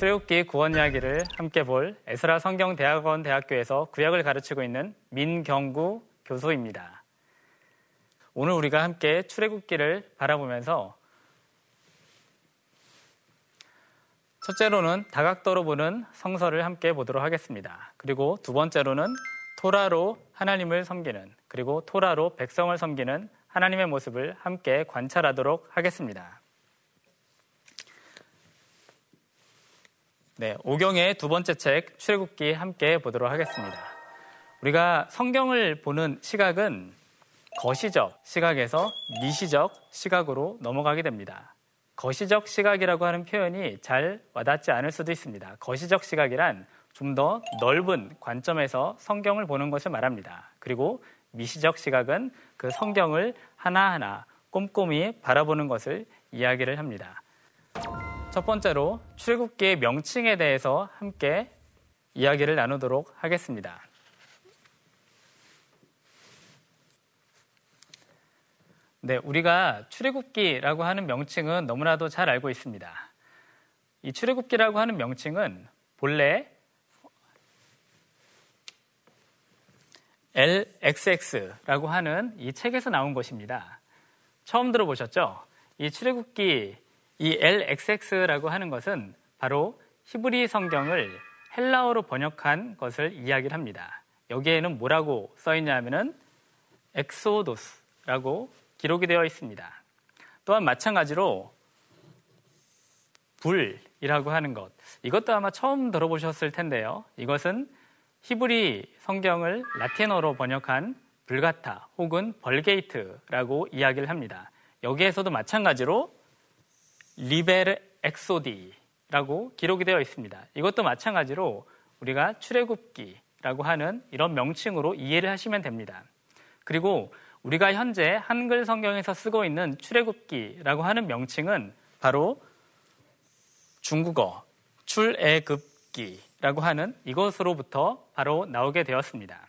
출애굽기 구원 이야기를 함께 볼 에스라 성경대학원 대학교에서 구약을 가르치고 있는 민경구 교수입니다. 오늘 우리가 함께 출애굽기를 바라보면서 첫째로는 다각도로 보는 성서를 함께 보도록 하겠습니다. 그리고 두 번째로는 토라로 하나님을 섬기는 그리고 토라로 백성을 섬기는 하나님의 모습을 함께 관찰하도록 하겠습니다. 네, 오경의 두 번째 책 출애굽기 함께 보도록 하겠습니다. 우리가 성경을 보는 시각은 거시적 시각에서 미시적 시각으로 넘어가게 됩니다. 거시적 시각이라고 하는 표현이 잘 와닿지 않을 수도 있습니다. 거시적 시각이란 좀 더 넓은 관점에서 성경을 보는 것을 말합니다. 그리고 미시적 시각은 그 성경을 하나하나 꼼꼼히 바라보는 것을 이야기를 합니다. 첫 번째로 출애굽기의 명칭에 대해서 함께 이야기를 나누도록 하겠습니다. 네, 우리가 출애굽기라고 하는 명칭은 너무나도 잘 알고 있습니다. 이 출애굽기라고 하는 명칭은 본래 LXX라고 하는 이 책에서 나온 것입니다. 처음 들어보셨죠? 이 출애굽기 이 LXX라고 하는 것은 바로 히브리 성경을 헬라어로 번역한 것을 이야기를 합니다. 여기에는 뭐라고 써 있냐 하면은 ἔξοδος라고 기록이 되어 있습니다. 또한 마찬가지로 Vul이라고 하는 것. 이것도 아마 처음 들어보셨을 텐데요. 이것은 히브리 성경을 라틴어로 번역한 Vulgata 혹은 Vulgate라고 이야기를 합니다. 여기에서도 마찬가지로 Liber Exodi라고 기록이 되어 있습니다. 이것도 마찬가지로 우리가 출애굽기라고 하는 이런 명칭으로 이해를 하시면 됩니다. 그리고 우리가 현재 한글 성경에서 쓰고 있는 출애굽기라고 하는 명칭은 바로 중국어 출애굽기라고 하는 이것으로부터 바로 나오게 되었습니다.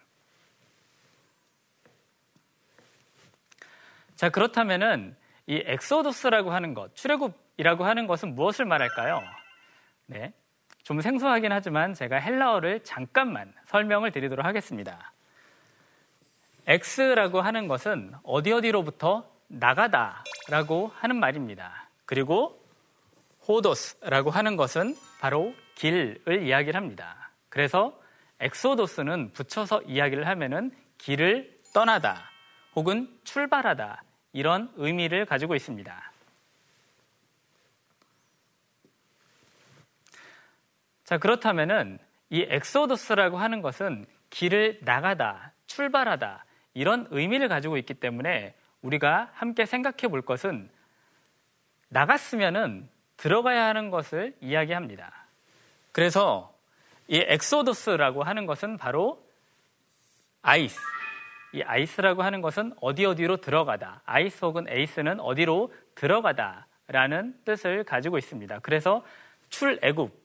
자, 그렇다면은 이 ἔξοδος라고 하는 것, 출애굽 이라고 하는 것은 무엇을 말할까요? 네. 좀 생소하긴 하지만 제가 헬라어를 잠깐만 설명을 드리도록 하겠습니다. ἐξ라고 하는 것은 어디 어디로부터 나가다라고 하는 말입니다. 그리고 ὁδός라고 하는 것은 바로 길을 이야기를 합니다. 그래서 ἔξοδος는 붙여서 이야기를 하면은 길을 떠나다 혹은 출발하다 이런 의미를 가지고 있습니다. 자, 그렇다면은 이 ἔξοδος라고 하는 것은 길을 나가다, 출발하다, 이런 의미를 가지고 있기 때문에 우리가 함께 생각해 볼 것은 나갔으면은 들어가야 하는 것을 이야기합니다. 그래서 이 ἔξοδος라고 하는 것은 바로 εἰς. 이 εἰς라고 하는 것은 어디 어디로 들어가다. εἰς 혹은 εἰς는 어디로 들어가다라는 뜻을 가지고 있습니다. 그래서 출애굽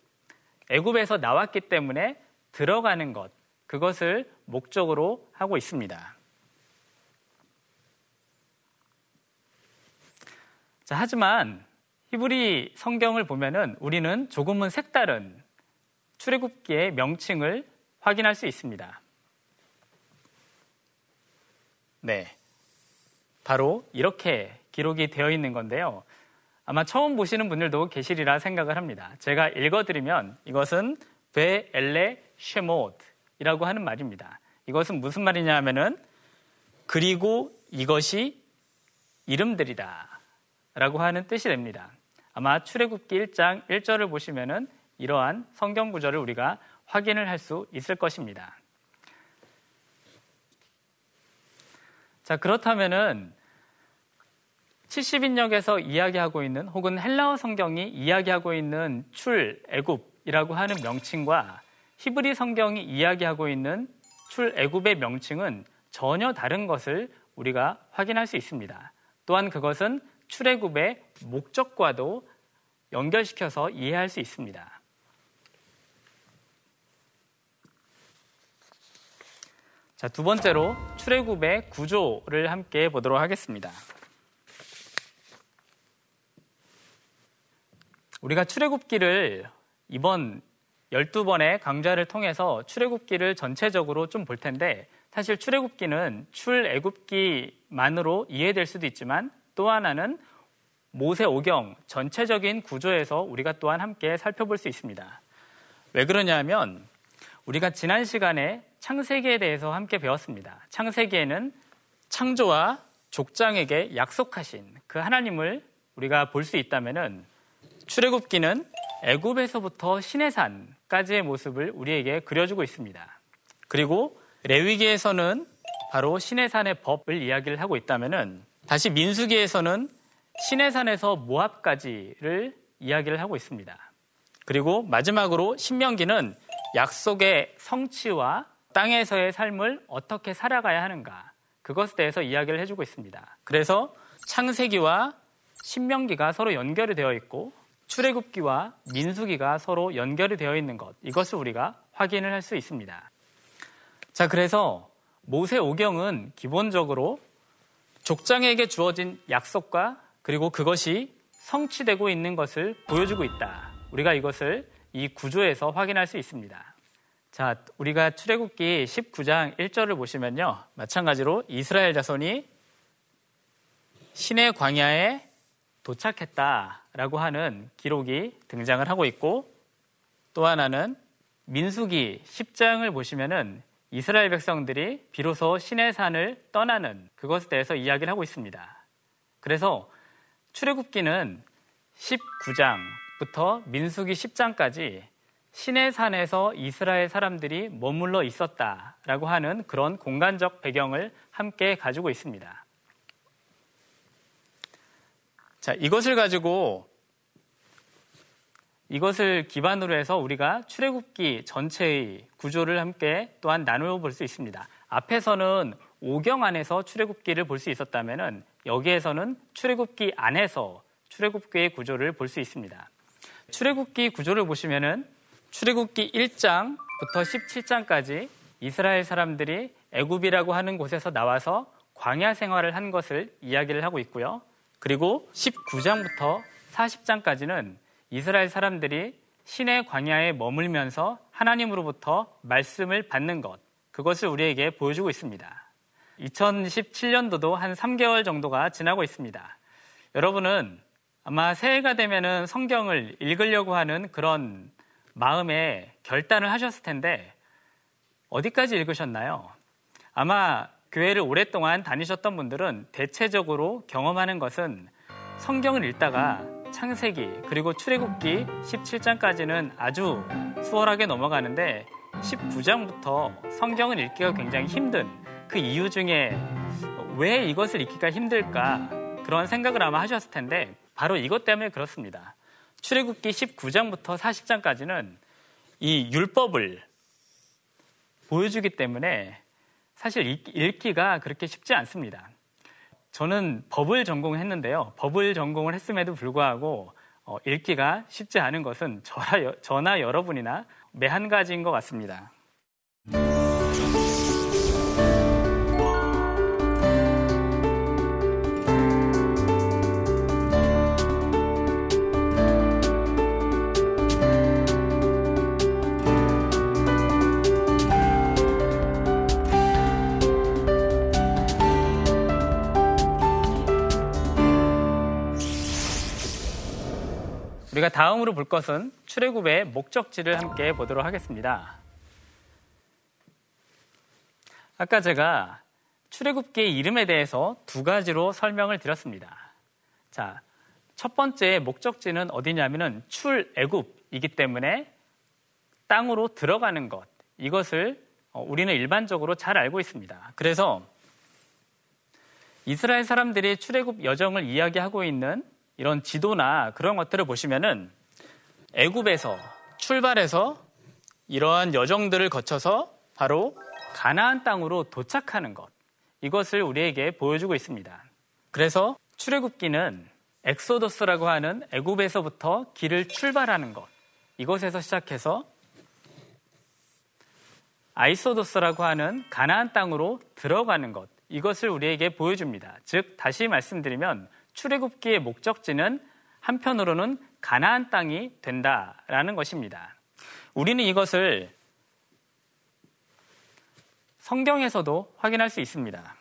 애굽에서 나왔기 때문에 들어가는 것, 그것을 목적으로 하고 있습니다. 자, 하지만 히브리 성경을 보면은 우리는 조금은 색다른 출애굽기의 명칭을 확인할 수 있습니다. 네. 바로 이렇게 기록이 되어 있는 건데요. 아마 처음 보시는 분들도 계시리라 생각을 합니다. 제가 읽어드리면 이것은 베 엘레 쉐모드이라고 하는 말입니다. 이것은 무슨 말이냐 하면은 그리고 이것이 이름들이다 라고 하는 뜻이 됩니다. 아마 출애굽기 1장 1절을 보시면은 이러한 성경 구절을 우리가 확인을 할 수 있을 것입니다. 자, 그렇다면은 70인역에서 이야기하고 있는 혹은 헬라어 성경이 이야기하고 있는 출 애굽이라고 하는 명칭과 히브리 성경이 이야기하고 있는 출 애굽의 명칭은 전혀 다른 것을 우리가 확인할 수 있습니다. 또한 그것은 출애굽의 목적과도 연결시켜서 이해할 수 있습니다. 자, 두 번째로 출애굽의 구조를 함께 보도록 하겠습니다. 우리가 출애굽기를 이번 12번의 강좌를 통해서 출애굽기를 전체적으로 좀 볼 텐데 사실 출애굽기는 출애굽기만으로 이해될 수도 있지만 또 하나는 모세 오경 전체적인 구조에서 우리가 또한 함께 살펴볼 수 있습니다. 왜 그러냐면 우리가 지난 시간에 창세기에 대해서 함께 배웠습니다. 창세기에는 창조와 족장에게 약속하신 그 하나님을 우리가 볼 수 있다면은 출애굽기는 애굽에서부터 시내산까지의 모습을 우리에게 그려주고 있습니다. 그리고 레위기에서는 바로 시내산의 법을 이야기를 하고 있다면은 다시 민수기에서는 시내산에서 모압까지를 이야기를 하고 있습니다. 그리고 마지막으로 신명기는 약속의 성취와 땅에서의 삶을 어떻게 살아가야 하는가 그것에 대해서 이야기를 해주고 있습니다. 그래서 창세기와 신명기가 서로 연결이 되어 있고 출애굽기와 민수기가 서로 연결이 되어 있는 것 이것을 우리가 확인을 할 수 있습니다. 자, 그래서 모세 오경은 기본적으로 족장에게 주어진 약속과 그리고 그것이 성취되고 있는 것을 보여주고 있다. 우리가 이것을 이 구조에서 확인할 수 있습니다. 자, 우리가 출애굽기 19장 1절을 보시면요. 마찬가지로 이스라엘 자손이 신의 광야에 도착했다라고 하는 기록이 등장을 하고 있고 또 하나는 민수기 10장을 보시면은 이스라엘 백성들이 비로소 신의 산을 떠나는 그것에 대해서 이야기를 하고 있습니다. 그래서 출애굽기는 19장부터 민수기 10장까지 신의 산에서 이스라엘 사람들이 머물러 있었다라고 하는 그런 공간적 배경을 함께 가지고 있습니다. 자, 이것을 가지고 이것을 기반으로 해서 우리가 출애굽기 전체의 구조를 함께 또한 나누어 볼 수 있습니다. 앞에서는 오경 안에서 출애굽기를 볼 수 있었다면은 여기에서는 출애굽기 안에서 출애굽기의 구조를 볼 수 있습니다. 출애굽기 구조를 보시면은 출애굽기 1장부터 17장까지 이스라엘 사람들이 애굽이라고 하는 곳에서 나와서 광야 생활을 한 것을 이야기를 하고 있고요. 그리고 19장부터 40장까지는 이스라엘 사람들이 신의 광야에 머물면서 하나님으로부터 말씀을 받는 것, 그것을 우리에게 보여주고 있습니다. 2017년도도 한 3개월 정도가 지나고 있습니다. 여러분은 아마 새해가 되면은 성경을 읽으려고 하는 그런 마음에 결단을 하셨을 텐데 어디까지 읽으셨나요? 아마 교회를 오랫동안 다니셨던 분들은 대체적으로 경험하는 것은 성경을 읽다가 창세기 그리고 출애굽기 17장까지는 아주 수월하게 넘어가는데 19장부터 성경을 읽기가 굉장히 힘든 그 이유 중에 왜 이것을 읽기가 힘들까 그런 생각을 아마 하셨을 텐데 바로 이것 때문에 그렇습니다. 출애굽기 19장부터 40장까지는 이 율법을 보여주기 때문에 사실 읽기가 그렇게 쉽지 않습니다. 저는 법을 전공했는데요. 법을 전공을 했음에도 불구하고 어, 읽기가 쉽지 않은 것은 저나, 저나 여러분이나 매한 가지인 것 같습니다. 우리가 다음으로 볼 것은 출애굽의 목적지를 함께 보도록 하겠습니다. 아까 제가 출애굽기의 이름에 대해서 두 가지로 설명을 드렸습니다. 자, 첫 번째 목적지는 어디냐면은 출애굽이기 때문에 땅으로 들어가는 것. 이것을 어, 우리는 일반적으로 잘 알고 있습니다. 그래서 이스라엘 사람들이 출애굽 여정을 이야기하고 있는 이런 지도나 그런 것들을 보시면은 애굽에서 출발해서 이러한 여정들을 거쳐서 바로 가나안 땅으로 도착하는 것 이것을 우리에게 보여주고 있습니다. 그래서 출애굽기는 ἔξοδος라고 하는 애굽에서부터 길을 출발하는 것 이것에서 시작해서 εἴσοδος라고 하는 가나안 땅으로 들어가는 것 이것을 우리에게 보여줍니다. 즉 다시 말씀드리면 출애굽기의 목적지는 한편으로는 가나안 땅이 된다라는 것입니다. 우리는 이것을 성경에서도 확인할 수 있습니다.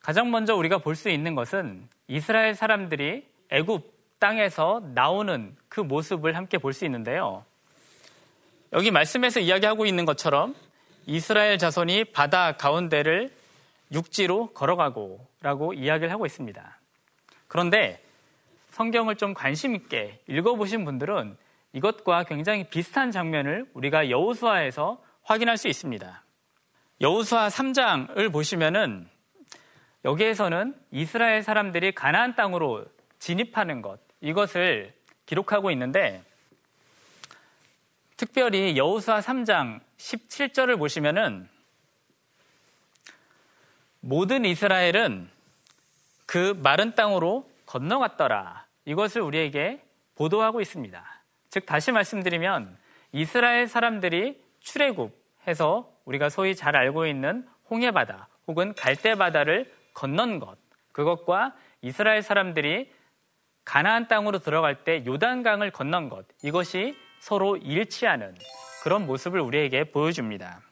가장 먼저 우리가 볼 수 있는 것은 이스라엘 사람들이 애굽 땅에서 나오는 그 모습을 함께 볼 수 있는데요. 여기 말씀에서 이야기하고 있는 것처럼 이스라엘 자손이 바다 가운데를 육지로 걸어가고 라고 이야기를 하고 있습니다. 그런데 성경을 좀 관심 있게 읽어보신 분들은 이것과 굉장히 비슷한 장면을 우리가 여우수아에서 확인할 수 있습니다. 여우수아 3장을 보시면은 여기에서는 이스라엘 사람들이 가나안 땅으로 진입하는 것 이것을 기록하고 있는데 특별히 여우수아 3장 17절을 보시면은 모든 이스라엘은 그 마른 땅으로 건너갔더라. 이것을 우리에게 보도하고 있습니다. 즉 다시 말씀드리면 이스라엘 사람들이 출애굽해서 우리가 소위 잘 알고 있는 홍해바다 혹은 갈대바다를 건넌 것 그것과 이스라엘 사람들이 가나안 땅으로 들어갈 때 요단강을 건넌 것 이것이 서로 일치하는 그런 모습을 우리에게 보여줍니다.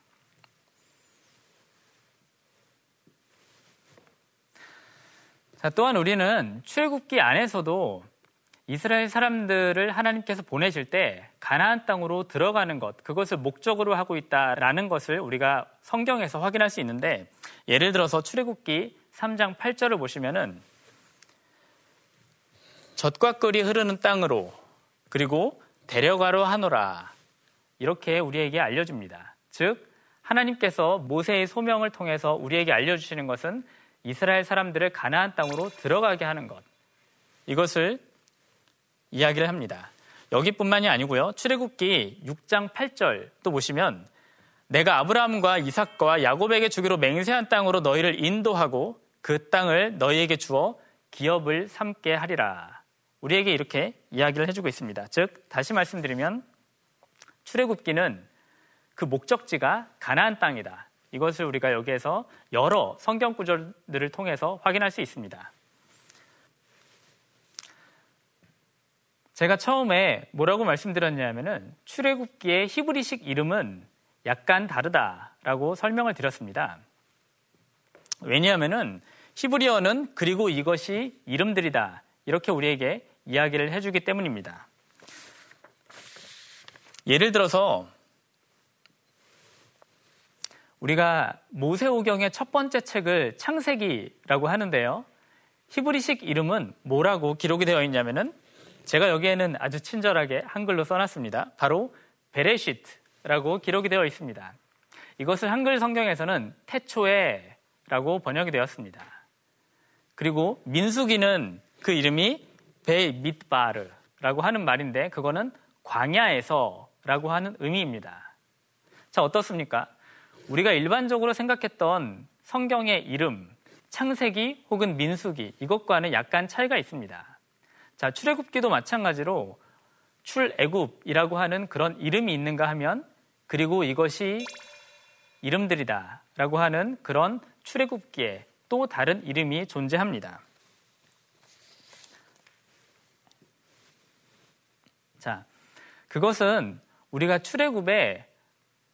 자, 또한 우리는 출애굽기 안에서도 이스라엘 사람들을 하나님께서 보내실 때 가나안 땅으로 들어가는 것, 그것을 목적으로 하고 있다라는 것을 우리가 성경에서 확인할 수 있는데 예를 들어서 출애굽기 3장 8절을 보시면은 젖과 끓이 흐르는 땅으로 그리고 데려가려 하노라. 이렇게 우리에게 알려줍니다. 즉, 하나님께서 모세의 소명을 통해서 우리에게 알려주시는 것은 이스라엘 사람들을 가나안 땅으로 들어가게 하는 것. 이것을 이야기를 합니다. 여기뿐만이 아니고요. 출애굽기 6장 8절 또 보시면 내가 아브라함과 이삭과 야곱에게 주기로 맹세한 땅으로 너희를 인도하고 그 땅을 너희에게 주어 기업을 삼게 하리라. 우리에게 이렇게 이야기를 해주고 있습니다. 즉 다시 말씀드리면 출애굽기는 그 목적지가 가나안 땅이다. 이것을 우리가 여기에서 여러 성경 구절들을 통해서 확인할 수 있습니다. 제가 처음에 뭐라고 말씀드렸냐면은 출애굽기의 히브리식 이름은 약간 다르다라고 설명을 드렸습니다. 왜냐하면은 히브리어는 그리고 이것이 이름들이다 이렇게 우리에게 이야기를 해주기 때문입니다. 예를 들어서 우리가 모세오경의 첫 번째 책을 창세기라고 하는데요. 히브리식 이름은 뭐라고 기록이 되어 있냐면은 제가 여기에는 아주 친절하게 한글로 써놨습니다. 바로 베레시트라고 기록이 되어 있습니다. 이것을 한글 성경에서는 태초에라고 번역이 되었습니다. 그리고 민수기는 그 이름이 베 밑바르라고 하는 말인데 그거는 광야에서라고 하는 의미입니다. 자, 어떻습니까? 우리가 일반적으로 생각했던 성경의 이름, 창세기 혹은 민수기 이것과는 약간 차이가 있습니다. 자, 출애굽기도 마찬가지로 출애굽이라고 하는 그런 이름이 있는가 하면 그리고 이것이 이름들이다라고 하는 그런 출애굽기에 또 다른 이름이 존재합니다. 자, 그것은 우리가 출애굽의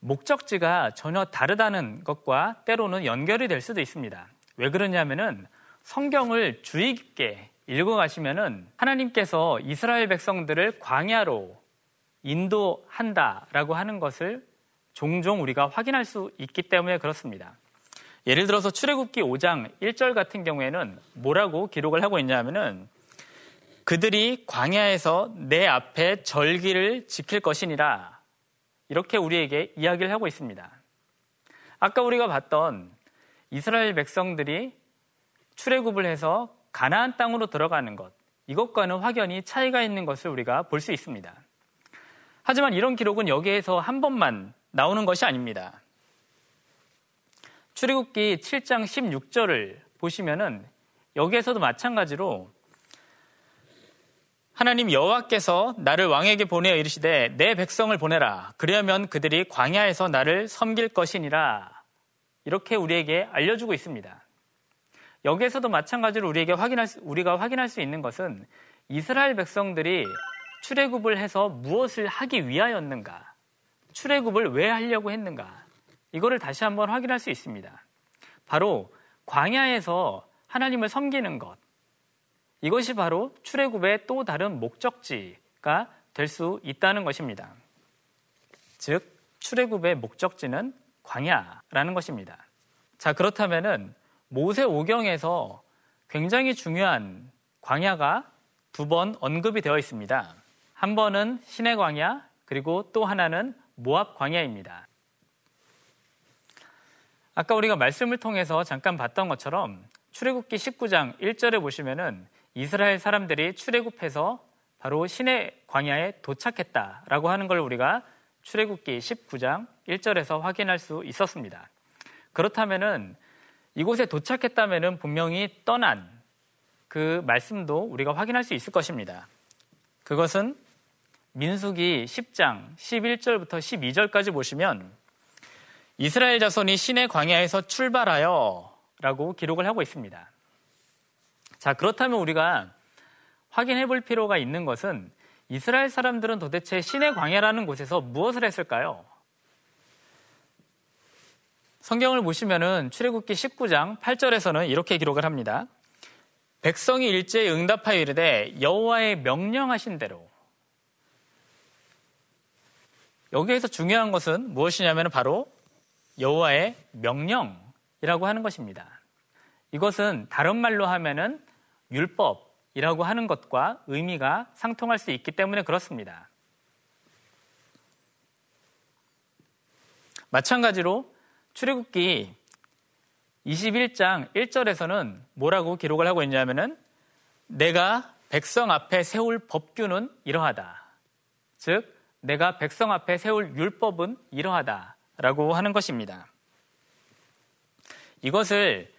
목적지가 전혀 다르다는 것과 때로는 연결이 될 수도 있습니다. 왜 그러냐면은 성경을 주의 깊게 읽어가시면은 하나님께서 이스라엘 백성들을 광야로 인도한다라고 하는 것을 종종 우리가 확인할 수 있기 때문에 그렇습니다. 예를 들어서 출애굽기 5장 1절 같은 경우에는 뭐라고 기록을 하고 있냐면은 그들이 광야에서 내 앞에 절기를 지킬 것이니라. 이렇게 우리에게 이야기를 하고 있습니다. 아까 우리가 봤던 이스라엘 백성들이 출애굽을 해서 가나안 땅으로 들어가는 것, 이것과는 확연히 차이가 있는 것을 우리가 볼 수 있습니다. 하지만 이런 기록은 여기에서 한 번만 나오는 것이 아닙니다. 출애굽기 7장 16절을 보시면은 여기에서도 마찬가지로 하나님 여호와께서 나를 왕에게 보내어 이르시되 내 백성을 보내라. 그러면 그들이 광야에서 나를 섬길 것이니라. 이렇게 우리에게 알려주고 있습니다. 여기에서도 마찬가지로 우리에게 확인할 수, 우리가 확인할 수 있는 것은 이스라엘 백성들이 출애굽을 해서 무엇을 하기 위하였는가? 출애굽을 왜 하려고 했는가? 이거를 다시 한번 확인할 수 있습니다. 바로 광야에서 하나님을 섬기는 것. 이것이 바로 출애굽의 또 다른 목적지가 될 수 있다는 것입니다. 즉 출애굽의 목적지는 광야라는 것입니다. 자, 그렇다면은 모세 오경에서 굉장히 중요한 광야가 두 번 언급이 되어 있습니다. 한 번은 신의 광야, 그리고 또 하나는 모압 광야입니다. 아까 우리가 말씀을 통해서 잠깐 봤던 것처럼 출애굽기 19장 1절에 보시면은 이스라엘 사람들이 출애굽해서 바로 신의 광야에 도착했다라고 하는 걸 우리가 출애굽기 19장 1절에서 확인할 수 있었습니다. 그렇다면은 이곳에 도착했다면은 분명히 떠난 그 말씀도 우리가 확인할 수 있을 것입니다. 그것은 민수기 10장 11절부터 12절까지 보시면 이스라엘 자손이 신의 광야에서 출발하여 라고 기록을 하고 있습니다. 자, 그렇다면 우리가 확인해 볼 필요가 있는 것은 이스라엘 사람들은 도대체 신의 광야라는 곳에서 무엇을 했을까요? 성경을 보시면은 출애굽기 19장 8절에서는 이렇게 기록을 합니다. 백성이 일제히 응답하여 이르되 여호와의 명령하신 대로 여기에서 중요한 것은 무엇이냐면 바로 여호와의 명령이라고 하는 것입니다. 이것은 다른 말로 하면은 율법 이라고 하는 것과 의미가 상통할 수 있기 때문에 그렇습니다. 마찬가지로 출애굽기 21장 1절에서는 뭐라고 기록을 하고 있냐면은 내가 백성 앞에 세울 법규는 이러하다. 즉 내가 백성 앞에 세울 율법은 이러하다라고 하는 것입니다. 이것을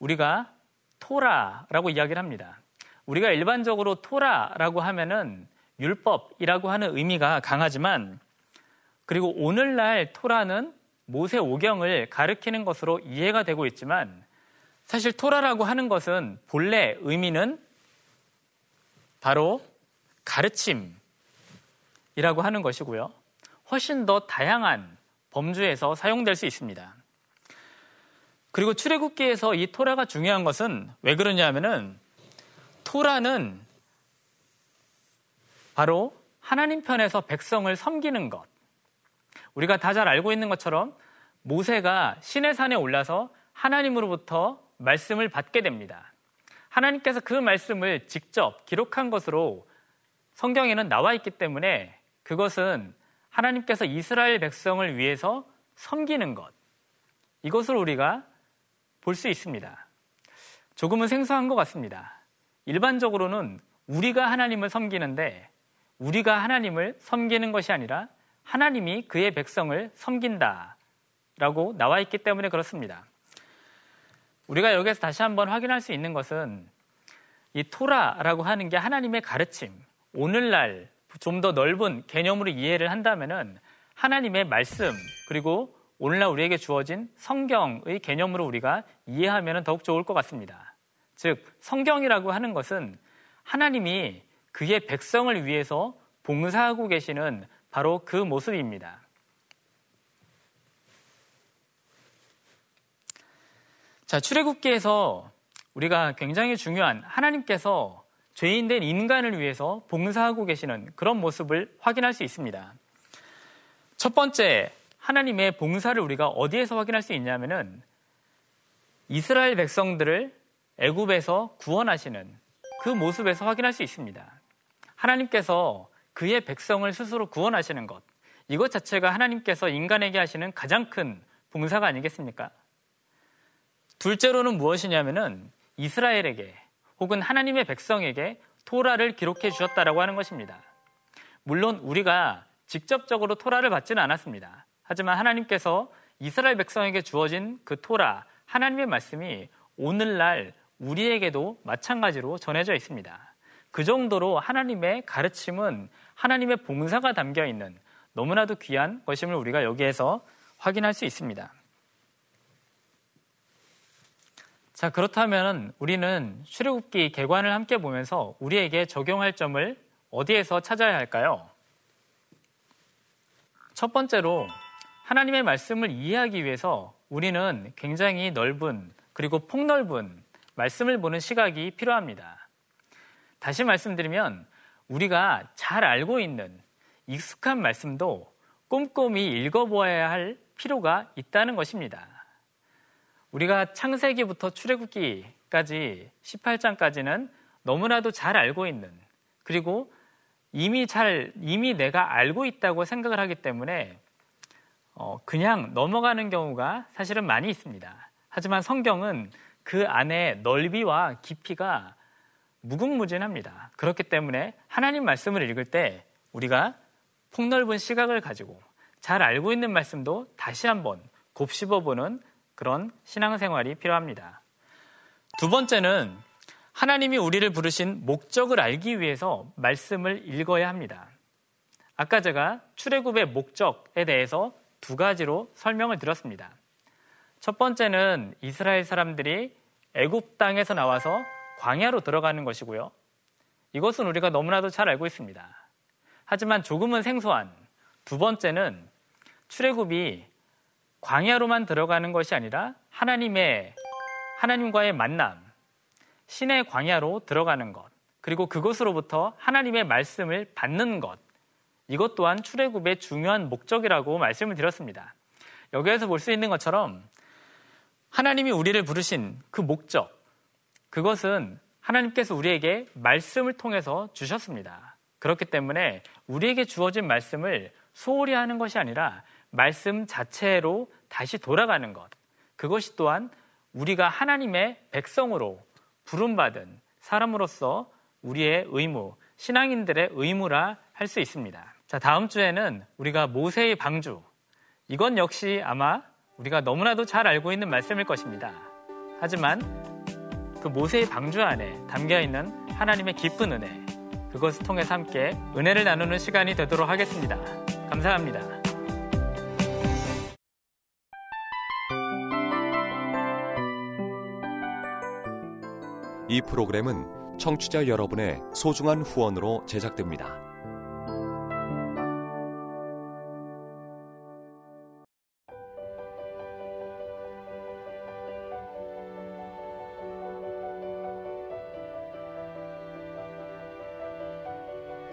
우리가 토라라고 이야기를 합니다. 우리가 일반적으로 토라라고 하면은 율법이라고 하는 의미가 강하지만 그리고 오늘날 토라는 모세 오경을 가리키는 것으로 이해가 되고 있지만 사실 토라라고 하는 것은 본래 의미는 바로 가르침이라고 하는 것이고요. 훨씬 더 다양한 범주에서 사용될 수 있습니다. 그리고 출애굽기에서 이 토라가 중요한 것은 왜 그러냐 하면은 토라는 바로 하나님 편에서 백성을 섬기는 것. 우리가 다 잘 알고 있는 것처럼 모세가 신의 산에 올라서 하나님으로부터 말씀을 받게 됩니다. 하나님께서 그 말씀을 직접 기록한 것으로 성경에는 나와 있기 때문에 그것은 하나님께서 이스라엘 백성을 위해서 섬기는 것. 이것을 우리가 볼 수 있습니다. 조금은 생소한 것 같습니다. 일반적으로는 우리가 하나님을 섬기는데 우리가 하나님을 섬기는 것이 아니라 하나님이 그의 백성을 섬긴다 라고 나와 있기 때문에 그렇습니다. 우리가 여기에서 다시 한번 확인할 수 있는 것은 이 토라라고 하는 게 하나님의 가르침, 오늘날 좀 더 넓은 개념으로 이해를 한다면은 하나님의 말씀 그리고 오늘날 우리에게 주어진 성경의 개념으로 우리가 이해하면 더욱 좋을 것 같습니다. 즉 성경이라고 하는 것은 하나님이 그의 백성을 위해서 봉사하고 계시는 바로 그 모습입니다. 자, 출애굽기에서 우리가 굉장히 중요한 하나님께서 죄인된 인간을 위해서 봉사하고 계시는 그런 모습을 확인할 수 있습니다. 첫 번째, 하나님의 봉사를 우리가 어디에서 확인할 수 있냐면은 이스라엘 백성들을 애굽에서 구원하시는 그 모습에서 확인할 수 있습니다. 하나님께서 그의 백성을 스스로 구원하시는 것, 이것 자체가 하나님께서 인간에게 하시는 가장 큰 봉사가 아니겠습니까? 둘째로는 무엇이냐면은 이스라엘에게 혹은 하나님의 백성에게 토라를 기록해 주셨다라고 하는 것입니다. 물론 우리가 직접적으로 토라를 받지는 않았습니다. 하지만 하나님께서 이스라엘 백성에게 주어진 그 토라, 하나님의 말씀이 오늘날 우리에게도 마찬가지로 전해져 있습니다. 그 정도로 하나님의 가르침은 하나님의 봉사가 담겨 있는 너무나도 귀한 것임을 우리가 여기에서 확인할 수 있습니다. 자, 그렇다면 우리는 출애굽기 개관을 함께 보면서 우리에게 적용할 점을 어디에서 찾아야 할까요? 첫 번째로 하나님의 말씀을 이해하기 위해서 우리는 굉장히 넓은 그리고 폭넓은 말씀을 보는 시각이 필요합니다. 다시 말씀드리면 우리가 잘 알고 있는 익숙한 말씀도 꼼꼼히 읽어보아야 할 필요가 있다는 것입니다. 우리가 창세기부터 출애굽기까지 18장까지는 너무나도 잘 알고 있는 그리고 이미 잘 이미 내가 알고 있다고 생각을 하기 때문에 어, 그냥 넘어가는 경우가 사실은 많이 있습니다. 하지만 성경은 그 안에 넓이와 깊이가 무궁무진합니다. 그렇기 때문에 하나님 말씀을 읽을 때 우리가 폭넓은 시각을 가지고 잘 알고 있는 말씀도 다시 한번 곱씹어보는 그런 신앙생활이 필요합니다. 두 번째는 하나님이 우리를 부르신 목적을 알기 위해서 말씀을 읽어야 합니다. 아까 제가 출애굽의 목적에 대해서 두 가지로 설명을 드렸습니다. 첫 번째는 이스라엘 사람들이 애굽 땅에서 나와서 광야로 들어가는 것이고요. 이것은 우리가 너무나도 잘 알고 있습니다. 하지만 조금은 생소한 두 번째는 출애굽이 광야로만 들어가는 것이 아니라 하나님의 하나님과의 만남, 신의 광야로 들어가는 것, 그리고 그곳으로부터 하나님의 말씀을 받는 것, 이것 또한 출애굽의 중요한 목적이라고 말씀을 드렸습니다. 여기에서 볼 수 있는 것처럼 하나님이 우리를 부르신 그 목적, 그것은 하나님께서 우리에게 말씀을 통해서 주셨습니다. 그렇기 때문에 우리에게 주어진 말씀을 소홀히 하는 것이 아니라 말씀 자체로 다시 돌아가는 것. 그것이 또한 우리가 하나님의 백성으로 부름받은 사람으로서 우리의 의무, 신앙인들의 의무라 할 수 있습니다. 자, 다음 주에는 우리가 모세의 방주. 이건 역시 아마 우리가 너무나도 잘 알고 있는 말씀일 것입니다. 하지만 그 모세의 방주 안에 담겨 있는 하나님의 기쁜 은혜, 그것을 통해서 함께 은혜를 나누는 시간이 되도록 하겠습니다. 감사합니다. 이 프로그램은 청취자 여러분의 소중한 후원으로 제작됩니다.